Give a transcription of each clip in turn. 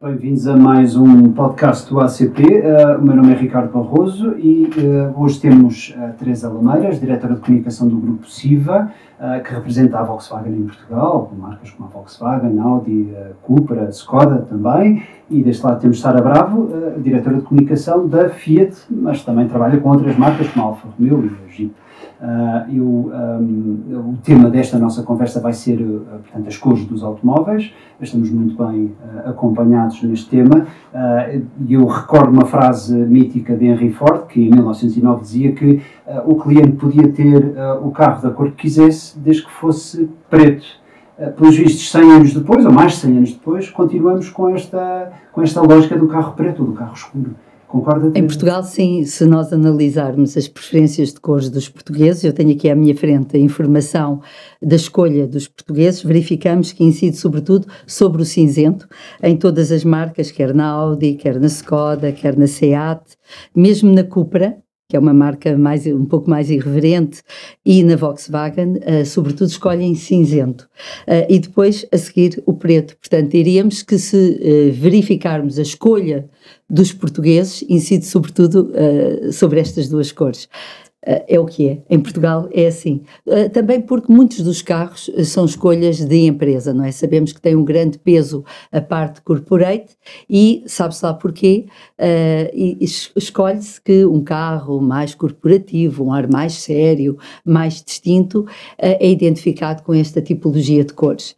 Bem-vindos a mais um podcast do ACP. Uh, o meu nome é Ricardo Barroso e uh, hoje temos a Teresa Lameiras, diretora de comunicação do Grupo SIVA, uh, que representa a Volkswagen em Portugal, com marcas como a Volkswagen, Audi, Cupra, Skoda também. E deste lado temos Sara Bravo, diretora de comunicação da Fiat, mas também trabalha com outras marcas como a Alfa Romeo e a Jeep. Uh, eu, um, o tema desta nossa conversa vai ser, uh, portanto, as cores dos automóveis. Estamos muito bem uh, acompanhados neste tema. E eu recordo uma frase mítica de Henry Ford, que em 1909 dizia que o cliente podia ter o carro da cor que quisesse, desde que fosse preto. Pelos vistos, 100 anos depois, ou mais de 100 anos depois, continuamos com esta, com esta lógica do carro preto do carro escuro. Concorda? Em Portugal, sim. Se nós analisarmos as preferências de cores dos portugueses, eu tenho aqui à minha frente a informação da escolha dos portugueses, verificamos que incide sobretudo sobre o cinzento, em todas as marcas, quer na Audi, quer na Skoda, quer na Seat, mesmo na Cupra, que é uma marca mais, um pouco mais irreverente, e na Volkswagen, uh, sobretudo, escolhem cinzento. Uh, e depois, a seguir, o preto. Portanto, diríamos que se uh, verificarmos a escolha dos portugueses, incide sobretudo sobre estas duas cores. Eh, é o que é. Em Portugal é assim. Eh, também porque muitos dos carros eh, são escolhas de empresa, não é? Sabemos que tem um grande peso a parte corporate e sabe-se lá porquê. Escolhe-se que um carro mais corporativo, um ar mais sério, mais distinto, é identificado com esta tipologia de cores.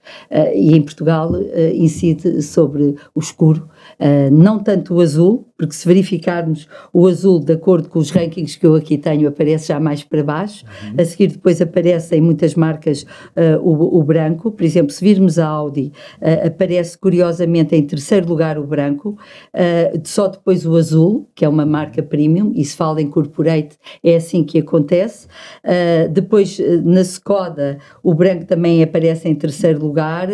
E em Portugal incide sobre o escuro, não tanto o azul, porque se verificarmos o azul de acordo com os rankings que eu aqui tenho, aparece já mais para baixo, uhum. a seguir depois aparece em muitas marcas uh, o, o, branco, por exemplo, se virmos a Audi, uh, aparece curiosamente em terceiro lugar o branco, uh, só depois o azul, que é uma marca premium, e se fala em corporate, é assim que acontece. depois na Skoda, o branco também aparece em terceiro lugar,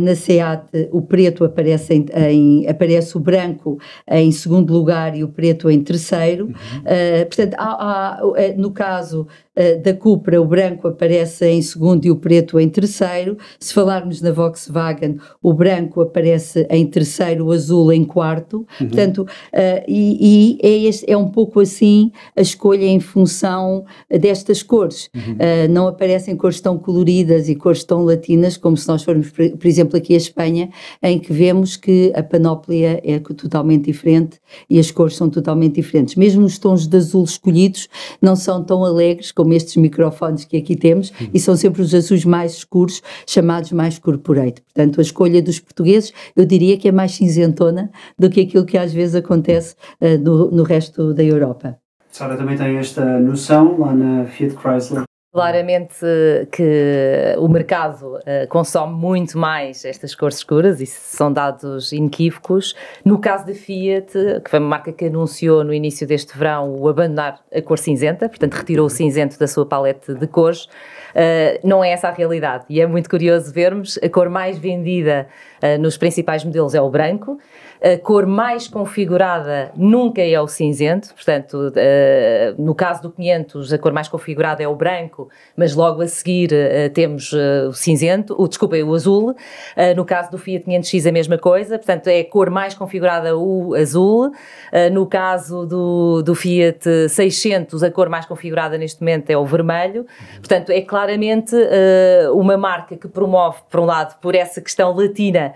na Seat, o preto aparece, em, em, aparece o branco em segundo segundo lugar e o preto em terceiro. Uhum. Uh, portanto, há, há, eh, no caso uh, da Cupra, o branco aparece em segundo e o preto em terceiro. Se falarmos na Volkswagen, o branco aparece em terceiro, o azul em quarto. Uhum. Portanto, uh, e, e é, este, é, um pouco assim a escolha em função destas cores. Uhum. não aparecem cores tão coloridas e cores tão latinas como se nós formos, por, por exemplo, aqui a Espanha, em que vemos que a panóplia é totalmente diferente e as cores são totalmente diferentes. Mesmo os tons de azul escolhidos não são tão alegres como estes microfones que aqui temos uhum. e são sempre os azuis mais escuros, chamados mais corporate. Portanto, a escolha dos portugueses, eu diria que é mais cinzentona do que aquilo que às vezes acontece uh, no, no resto da Europa. Sara também tem esta noção lá na Fiat Chrysler Claramente que o mercado uh, consome muito mais estas cores escuras, isso são dados inequívocos. No caso da Fiat, que foi uma marca que anunciou no início deste verão o abandonar a cor cinzenta, portanto retirou o cinzento da sua paleta de cores, uh, não é essa a realidade. E é muito curioso vermos a cor mais vendida uh, nos principais modelos é o branco, a cor mais configurada nunca é o cinzento, portanto, uh, no caso do 500, a cor mais configurada é o branco, mas logo a seguir uh, temos uh, o cinzento, o, desculpa, o azul. no caso do Fiat 500X, a mesma coisa, portanto, é a cor mais configurada o azul. no caso do, do Fiat 600, a cor mais configurada neste momento é o vermelho. Portanto, é claramente uma marca que promove, por um lado, por essa questão latina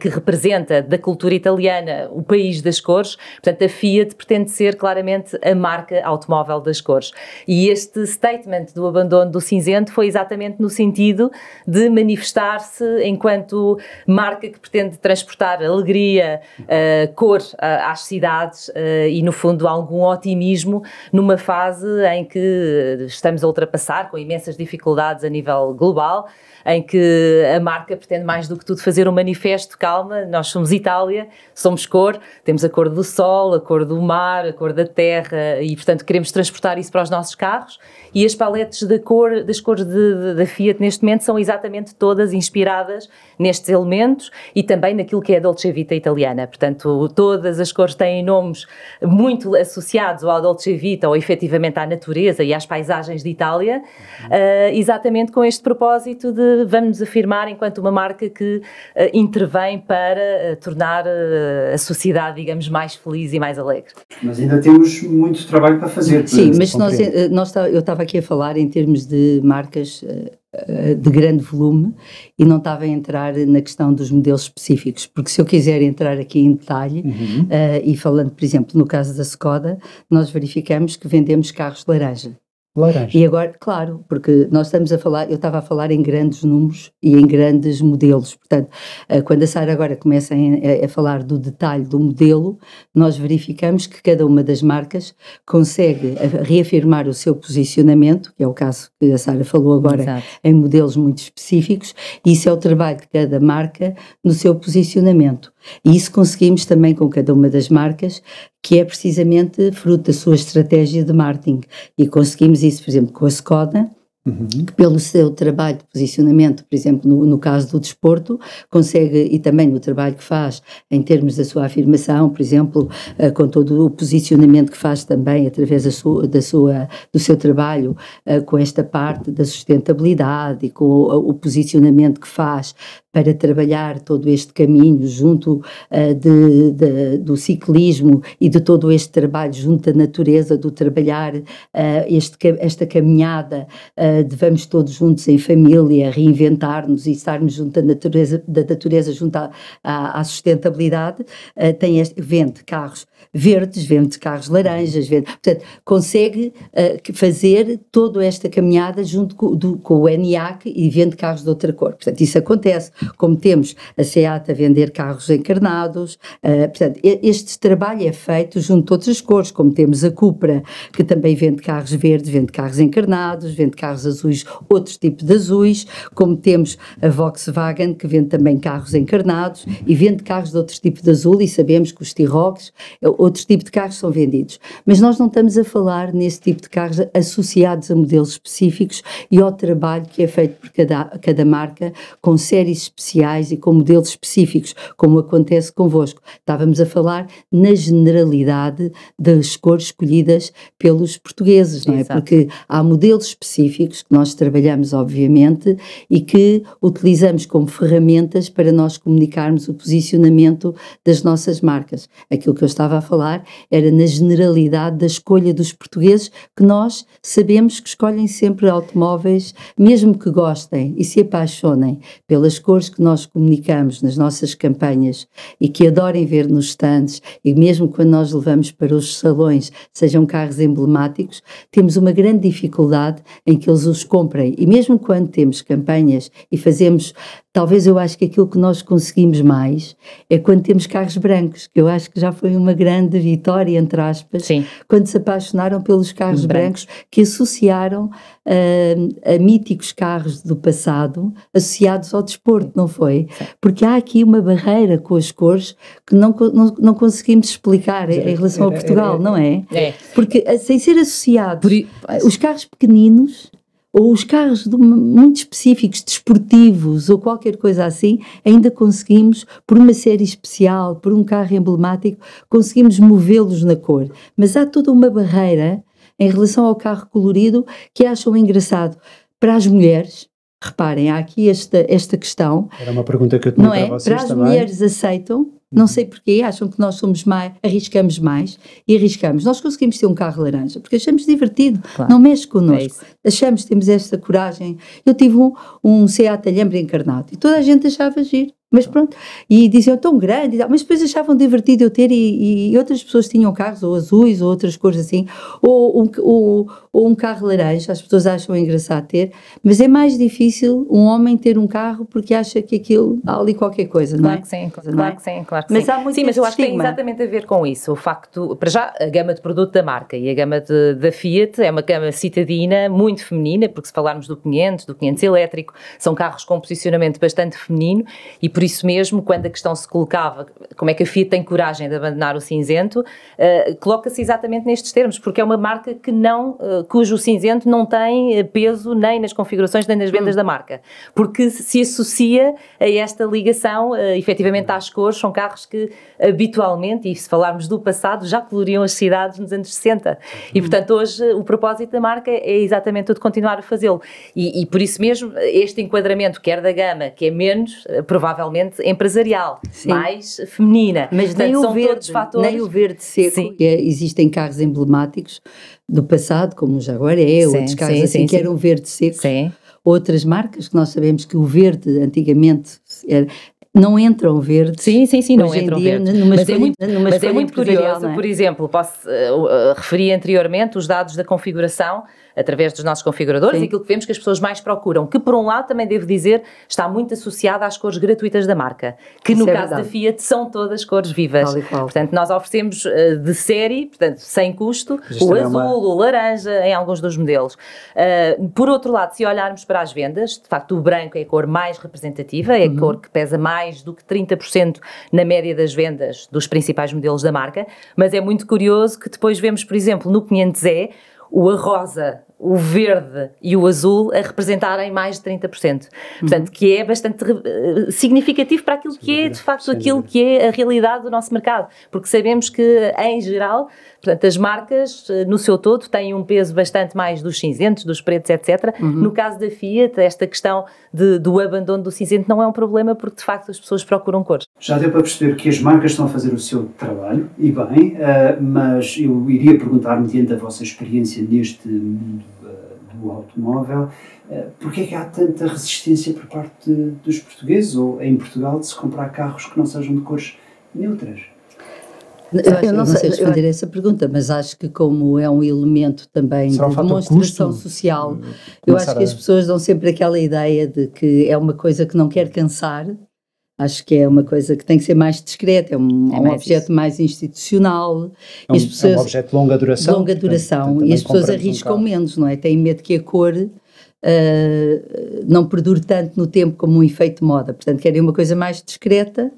que representa da cultura italiana italiana, o país das cores, portanto a Fiat pretende ser claramente a marca automóvel das cores. E este statement do abandono do cinzento foi exatamente no sentido de manifestar-se enquanto marca que pretende transportar alegria, uh, cor uh, às cidades uh, e, no fundo, algum otimismo numa fase em que estamos a ultrapassar com imensas dificuldades a nível global em que a marca pretende mais do que tudo fazer um manifesto, calma, nós somos Itália, somos cor, temos a cor do sol, a cor do mar, a cor da terra e, portanto, queremos transportar isso para os nossos carros e as paletes da cor, das cores da Fiat neste momento são exatamente todas inspiradas nestes elementos e também naquilo que é a Dolce Vita italiana. Portanto, todas as cores têm nomes muito associados ao Dolce Vita ou efetivamente à natureza e às paisagens de Itália, uh, exatamente com este propósito de vamos afirmar enquanto uma marca que uh, intervém para uh, tornar a sociedade, digamos, mais feliz e mais alegre. Mas ainda temos muito trabalho para fazer. Sim, mas nós, nós, eu estava aqui a falar em termos de marcas eh, de grande volume e não estava a entrar na questão dos modelos específicos, porque se eu quiser entrar aqui em detalhe, uhum. uh, e falando, por exemplo, no caso da Skoda, nós verificamos que vendemos carros laranja. Laranja. E agora, claro, porque nós estamos a falar, eu estava a falar em grandes números e em grandes modelos. Portanto, eh, quando a Sara agora começa a, a, falar do detalhe do modelo, nós verificamos que cada uma das marcas consegue reafirmar o seu posicionamento, que é o caso que a Sara falou agora, Exato. em modelos muito específicos, e isso é o trabalho de cada marca no seu posicionamento. E isso conseguimos também com cada uma das marcas, que é precisamente fruto da sua estratégia de marketing. E conseguimos isso, por exemplo, com a Skoda, Uhum. que pelo seu trabalho de posicionamento, por exemplo, no, no, caso do desporto, consegue, e também no trabalho que faz em termos da sua afirmação, por exemplo, uh, com todo o posicionamento que faz também através da sua, da sua, do seu trabalho uh, com esta parte da sustentabilidade e com o, o posicionamento que faz para trabalhar todo este caminho junto uh, de, de, do ciclismo e de todo este trabalho junto da natureza, do trabalhar uh, este, esta caminhada uh, de vamos todos juntos em família, reinventar-nos e estarmos junto da natureza, da natureza junto à, à, à sustentabilidade, tem este, vende carros verdes, vende carros laranjas, vende, portanto, consegue fazer toda esta caminhada junto com, do, com o ENIAC e vende carros de outra cor. Portanto, isso acontece como temos a SEAT a vender carros encarnados, uh, portanto, este trabalho é feito junto de outras cores, como temos a Cupra, que também vende carros verdes, vende carros encarnados, vende carros azuis, outros tipos de azuis, como temos a Volkswagen, que vende também carros encarnados e vende carros de outros tipos de azul, e sabemos que os T-Rocks, eh, outros tipos de carros são vendidos. Mas nós não estamos a falar nesse tipo de carros associados a modelos específicos e ao trabalho que é feito por cada, cada marca com séries especiais e com modelos específicos, como acontece convosco. Estávamos a falar na generalidade das cores escolhidas pelos portugueses, não é? Exato. Porque há modelos específicos que nós trabalhamos, obviamente, e que utilizamos como ferramentas para nós comunicarmos o posicionamento das nossas marcas. Aquilo que eu estava a falar era na generalidade da escolha dos portugueses, que nós sabemos que escolhem sempre automóveis, mesmo que gostem e se apaixonem pelas cores que nós comunicamos nas nossas campanhas e que adorem ver nos stands e mesmo quando nós levamos para os salões sejam carros emblemáticos, temos uma grande dificuldade em que eles os comprem. E mesmo quando temos campanhas e fazemos Talvez eu acho que aquilo que nós conseguimos mais é quando temos carros brancos, que eu acho que já foi uma grande vitória, entre aspas, Sim. quando se apaixonaram pelos carros brancos, brancos que associaram uh, a míticos carros do passado associados ao desporto, não foi? Porque há aqui uma barreira com as cores que não, não, não conseguimos explicar em relação a Portugal, não é? É. Porque eh, sem ser associados, os carros pequeninos ou os carros de, muito específicos, desportivos ou qualquer coisa assim, ainda conseguimos, por uma série especial, por um carro emblemático, conseguimos movê-los na cor. Mas há toda uma barreira em relação ao carro colorido que acham engraçado. Para as mulheres, reparem, há aqui esta, esta questão. Era uma pergunta que eu tinha não para é? vocês Para as também. mulheres aceitam não sei porquê, acham que nós somos mais, arriscamos mais e arriscamos. Nós conseguimos ter um carro laranja porque achamos divertido, claro. não mexe connosco. É achamos, temos esta coragem. Eu tive um, um Seat Alhambra encarnado e toda a gente achava giro. Mas pronto, e diziam tão grande, mas depois achavam divertido eu ter, e, e, outras pessoas tinham carros, ou azuis, ou outras cores assim, ou um, ou, ou um carro laranja, as pessoas acham engraçado ter, mas é mais difícil um homem ter um carro porque acha que aquilo há ali qualquer coisa, não é? Claro que sim, claro, claro que sim, claro que mas sim. Há muito sim, mas eu acho estigma. que tem exatamente a ver com isso, o facto, para já, a gama de produto da marca e a gama de, da Fiat é uma gama citadina, muito feminina, porque se falarmos do 500, do 500 elétrico, são carros com posicionamento bastante feminino e por isso mesmo, quando a questão se colocava, como é que a Fiat tem coragem de abandonar o cinzento, uh, coloca-se exatamente nestes termos, porque é uma marca que não, uh, cujo cinzento não tem peso nem nas configurações nem nas vendas hum. da marca, porque se associa a esta ligação, uh, efetivamente às cores, são carros que habitualmente, e se falarmos do passado, já coloriam as cidades nos anos 60. E, portanto, hoje o propósito da marca é exatamente o de continuar a fazê-lo. E, e, por isso mesmo, este enquadramento, quer da gama, que é menos, eh, provavelmente, empresarial, Sim. mais feminina. Mas portanto, nem, o verde, fatores... nem o verde seco, é, existem carros emblemáticos do passado, como o Jaguar é, sim, outros carros sim, assim sim, que eram verde seco. Outras marcas que nós sabemos que o verde antigamente era, não entram verde. Sim, sim, sim, não entram dia, verde. Mas é muito, mas é muito curioso, é? por exemplo, posso uh, uh, referir anteriormente os dados da configuração através dos nossos configuradores, Sim. aquilo que vemos que as pessoas mais procuram, que por um lado também devo dizer está muito associada às cores gratuitas da marca, que Isso no é caso verdade. da Fiat são todas cores vivas. Portanto, nós oferecemos uh, de série, portanto, sem custo, o é azul, uma... o laranja em alguns dos modelos. Uh, por outro lado, se olharmos para as vendas, de facto o branco é a cor mais representativa, é a uhum. cor que pesa mais do que 30% na média das vendas dos principais modelos da marca, mas é muito curioso que depois vemos, por exemplo, no 500E, o a rosa o verde e o azul a representarem mais de 30%. Portanto, uhum. que é bastante uh, significativo para aquilo que é, de facto, aquilo que é a realidade do nosso mercado. Porque sabemos que, em geral, portanto, as marcas, uh, no seu todo, têm um peso bastante mais dos cinzentos, dos pretos, etc. Uhum. No caso da Fiat, esta questão de, do abandono do cinzento não é um problema, porque, de facto, as pessoas procuram cores. Já deu para perceber que as marcas estão a fazer o seu trabalho, e bem, uh, mas eu iria perguntar, mediante a vossa experiência neste mundo do automóvel, eh, porque é que há tanta resistência por parte dos portugueses ou em Portugal de se comprar carros que não sejam de cores neutras? Eu, eu, não, sei, responder eu, essa pergunta, mas acho que como é um elemento também de um demonstração social, eu acho que as pessoas dão sempre aquela ideia de que é uma coisa que não quer cansar, acho que é uma coisa que tem que ser mais discreta, é um, é um objeto isso. mais institucional. É um, e as pessoas, é um objeto de longa duração. Longa duração, e as pessoas arriscam um menos, não é? Têm medo que a cor uh, não perdure tanto no tempo como um efeito de moda. Portanto, querem uma coisa mais discreta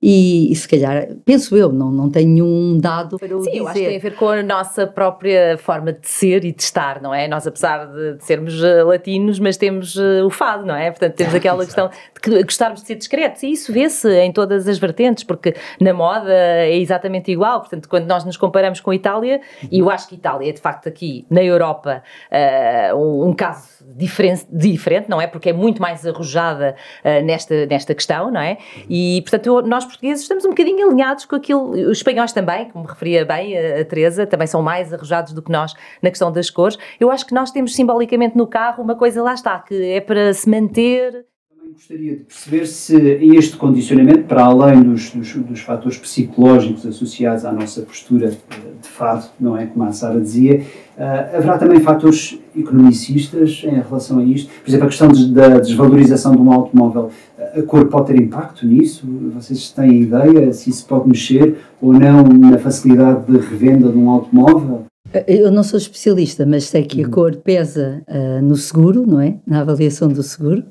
e, e, se calhar, penso eu, não, não tenho nenhum dado para o Sim, dizer. eu acho que tem a ver com a nossa própria forma de ser e de estar, não é? Nós, apesar de, de sermos uh, latinos, mas temos uh, o fado, não é? Portanto, temos aquela questão de gostarmos de ser discretos e isso vê-se em todas as vertentes, porque na moda é exatamente igual. Portanto, quando nós nos comparamos com a Itália, e eu acho que a Itália é de facto aqui na Europa uh, um, um, caso diferente, diferente, não é? Porque é muito mais arrojada nesta, nesta questão, não é? E, portanto, eu, nós portugueses estamos um bocadinho alinhados com aquilo, os espanhóis também, como referia bem a, a Teresa, também são mais arrojados do que nós na questão das cores. Eu acho que nós temos simbolicamente no carro uma coisa lá está, que é para se manter gostaria de perceber se este condicionamento, para além dos, dos, dos, fatores psicológicos associados à nossa postura de fado, não é? Como a Sara dizia, uh, haverá também fatores economicistas em relação a isto? Por exemplo, a questão de, da desvalorização de um automóvel, a cor pode ter impacto nisso? Vocês têm ideia se isso pode mexer ou não na facilidade de revenda de um automóvel? Eu não sou especialista, mas sei que a uhum. cor pesa uh, no seguro, não é? Na avaliação do seguro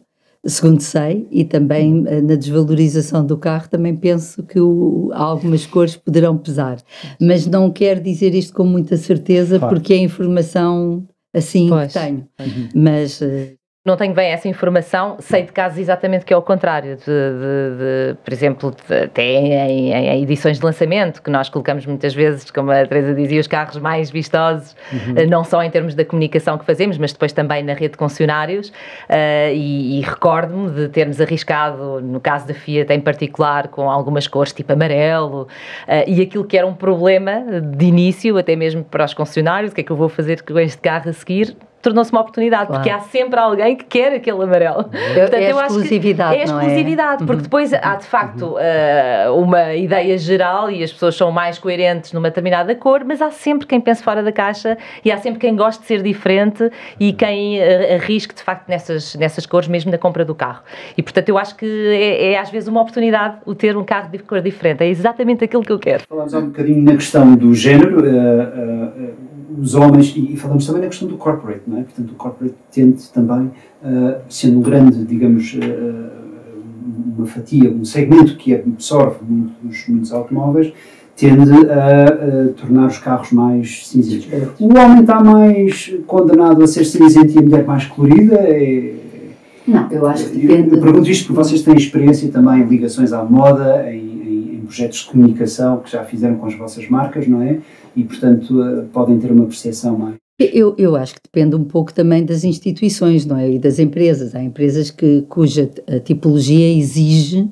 segundo sei, e também eh, na desvalorização do carro, também penso que o, algumas cores poderão pesar. Mas não quero dizer isto com muita certeza, claro. porque é informação assim pois. que tenho. Uhum. Mas eh, não tenho bem essa informação, sei de casos exatamente que é o contrário, de, de, de por exemplo, até em, em, edições de lançamento, que nós colocamos muitas vezes, como a Teresa dizia, os carros mais vistosos, uhum. Eh, não só em termos da comunicação que fazemos, mas depois também na rede de concessionários, uh, e, e recordo-me de termos arriscado, no caso da Fiat em particular, com algumas cores tipo amarelo, uh, e aquilo que era um problema de início, até mesmo para os concessionários, o que é que eu vou fazer com este carro a seguir, tornou-se uma oportunidade, claro. porque há sempre alguém que quer aquele amarelo. É, Portanto, é eu exclusividade, acho que é exclusividade, é? porque uhum. depois há de facto uh, uma ideia geral e as pessoas são mais coerentes numa determinada cor, mas há sempre quem pense fora da caixa e há sempre quem goste de ser diferente e quem uh, arrisque de facto nessas, nessas cores, mesmo na compra do carro. E portanto, eu acho que é, é às vezes uma oportunidade o ter um carro de cor diferente, é exatamente aquilo que eu quero. Falamos há um bocadinho na questão do género. Uh, os homens, e, falamos também na questão do corporate, não é? Portanto, o corporate tende também, uh, sendo um grande, digamos, uh, uma fatia, um segmento que absorve muitos, muitos automóveis, tende a, a, tornar os carros mais cinzentos. O homem está mais condenado a ser cinzento e a mulher mais colorida? É, não, eu acho que depende. Eu, eu pergunto isto porque vocês têm experiência também em ligações à moda, em, em, em, projetos de comunicação que já fizeram com as vossas marcas, não é? E, portanto, uh, podem ter uma percepção mais. Eu, eu acho que depende um pouco também das instituições, não é? E das empresas. Há empresas que, cuja tipologia exige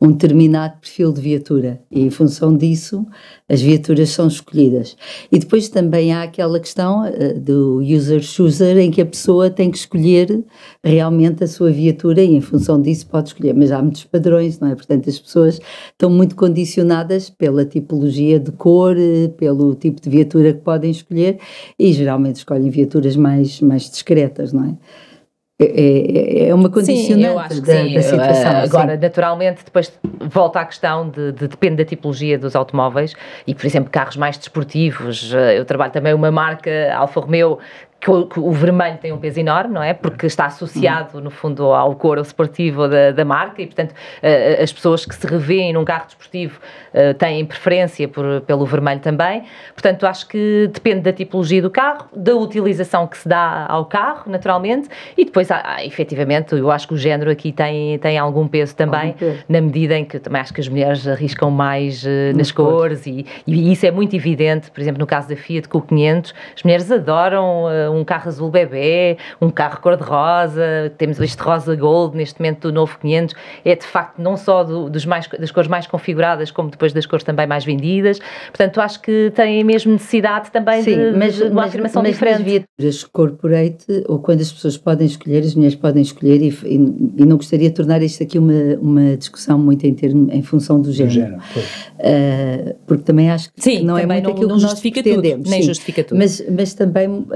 um determinado perfil de viatura e em função disso as viaturas são escolhidas. E depois também há aquela questão uh, do user chooser em que a pessoa tem que escolher realmente a sua viatura e em função disso pode escolher, mas há muitos padrões, não é? Portanto, as pessoas estão muito condicionadas pela tipologia de cor, pelo tipo de viatura que podem escolher e geralmente escolhem viaturas mais, mais discretas, não é? É, é, é uma condicionante sim, da, sim. da, situação. Uh, agora, sim. naturalmente, depois volta à questão de, de, depende da tipologia dos automóveis e, por exemplo, carros mais desportivos. Uh, eu trabalho também uma marca Alfa Romeo que o, que o, vermelho tem um peso enorme, não é? Porque está associado, no fundo, ao cor esportivo da, da marca e, portanto, uh, as pessoas que se revêem num carro desportivo uh, têm preferência por, pelo vermelho também. Portanto, acho que depende da tipologia do carro, da utilização que se dá ao carro, naturalmente, e depois, há, há, efetivamente, eu acho que o género aqui tem, tem algum peso também, algum peso. na medida em que também acho que as mulheres arriscam mais uh, nas cores, e, e, isso é muito evidente, por exemplo, no caso da Fiat com o 500, as mulheres adoram um carro azul bebê, um carro cor-de-rosa, temos este rosa gold neste momento do novo 500, é de facto não só do, dos mais, das cores mais configuradas, como depois das cores também mais vendidas, portanto acho que tem mesmo necessidade também Sim, de, mas, de uma mas, afirmação mas diferente. Mas corporate, ou quando as pessoas podem escolher, as mulheres podem escolher, e, e, e não gostaria de tornar isto aqui uma, uma discussão muito em, termo, em função do género. Do género uh, porque também acho que Sim, não é muito não, aquilo não que nós pretendemos. Tudo, nem Sim, justifica tudo. Mas, mas também uh,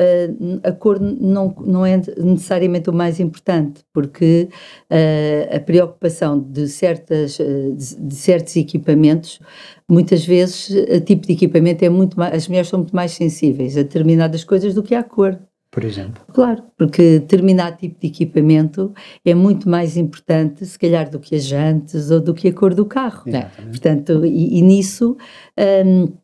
a cor não, não é necessariamente o mais importante, porque uh, a preocupação de, certas, uh, de, de, certos equipamentos, muitas vezes, o tipo de equipamento é muito mais, as mulheres são muito mais sensíveis a determinadas coisas do que à cor. Por exemplo? Claro, porque determinado tipo de equipamento é muito mais importante, se calhar, do que as jantes ou do que a cor do carro. Né? Portanto, e, e nisso. Um,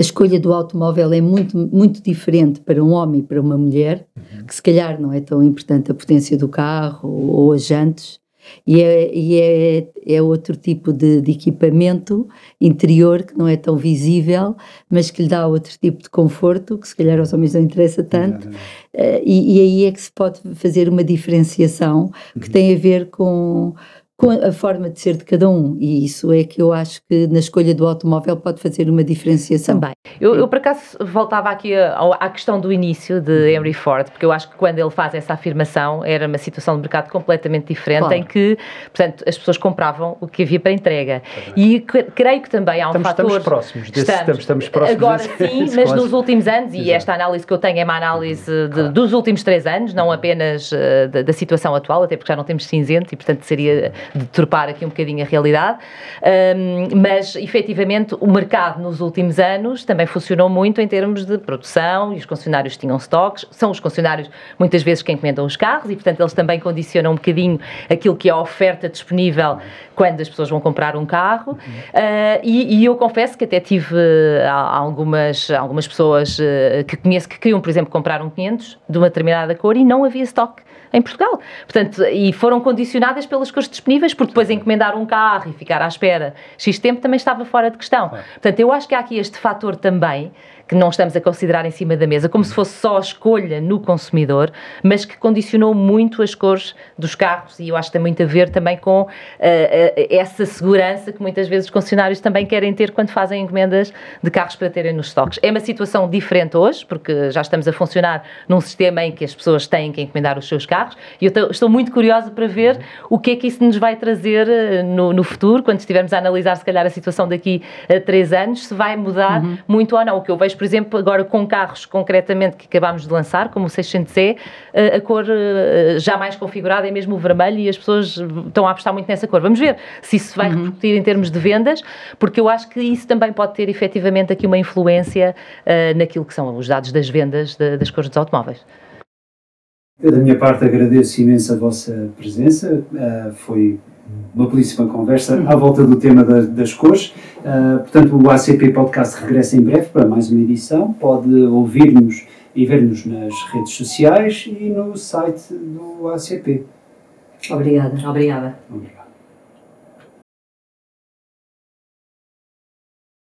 a escolha do automóvel é muito, muito diferente para um homem e para uma mulher, uhum. que se calhar não é tão importante a potência do carro ou, ou as jantes, e, é, e é, é outro tipo de, de, equipamento interior que não é tão visível, mas que lhe dá outro tipo de conforto, que se calhar aos homens não interessa tanto, uh, e, e, aí é que se pode fazer uma diferenciação que uhum. tem a ver com com a forma de ser de cada um, e isso é que eu acho que na escolha do automóvel pode fazer uma diferenciação. Também. Eu, eu por acaso voltava aqui à questão do início de uhum. Henry Ford, porque eu acho que quando ele faz essa afirmação era uma situação de mercado completamente diferente claro. em que, portanto, as pessoas compravam o que havia para entrega. E creio que também há um estamos, fator... Estamos próximos desse, estamos, estamos próximos Agora desse, sim, mas nos últimos anos, e esta análise que eu tenho é uma análise de, claro. dos últimos três anos, não apenas uh, da, da situação atual, até porque já não temos cinzento e, portanto, seria deturpar aqui um bocadinho a realidade, um, mas efetivamente o mercado nos últimos anos também funcionou muito em termos de produção e os concessionários tinham estoques, são os concessionários muitas vezes que encomendam os carros e portanto eles também condicionam um bocadinho aquilo que é a oferta disponível quando as pessoas vão comprar um carro. Uh, e, e, eu confesso que até tive uh, algumas, algumas pessoas uh, que conheço que queriam, por exemplo, comprar um 500 de uma determinada cor e não havia estoque em Portugal. Portanto, e foram condicionadas pelas cores disponíveis, porque depois encomendar um carro e ficar à espera X tempo também estava fora de questão. Portanto, eu acho que há aqui este fator também que não estamos a considerar em cima da mesa, como se fosse só a escolha no consumidor, mas que condicionou muito as cores dos carros e eu acho que tem muito a ver também com uh, uh, essa segurança que muitas vezes os concessionários também querem ter quando fazem encomendas de carros para terem nos estoques. É uma situação diferente hoje, porque já estamos a funcionar num sistema em que as pessoas têm que encomendar os seus carros e eu estou muito curiosa para ver o que é que isso nos vai trazer eh, no, no futuro, quando estivermos a analisar se calhar a situação daqui a três anos, se vai mudar uhum. muito ou não. O que eu vejo por exemplo, agora com carros concretamente que acabámos de lançar, como o 600E, eh, a cor eh, já mais configurada é mesmo o vermelho e as pessoas estão a apostar muito nessa cor. Vamos ver se isso vai uhum. repercutir em termos de vendas, porque eu acho que isso também pode ter efetivamente aqui uma influência uh, naquilo que são os dados das vendas de, das cores dos automóveis. Eu, da minha parte, agradeço imenso a vossa presença. Uh, foi uma belíssima conversa à volta do tema da, das cores. Uh, portanto, o ACP Podcast regressa em breve para mais uma edição. Pode ouvir-nos e ver-nos nas redes sociais e no site do ACP. Obrigada. Obrigada. Obrigado.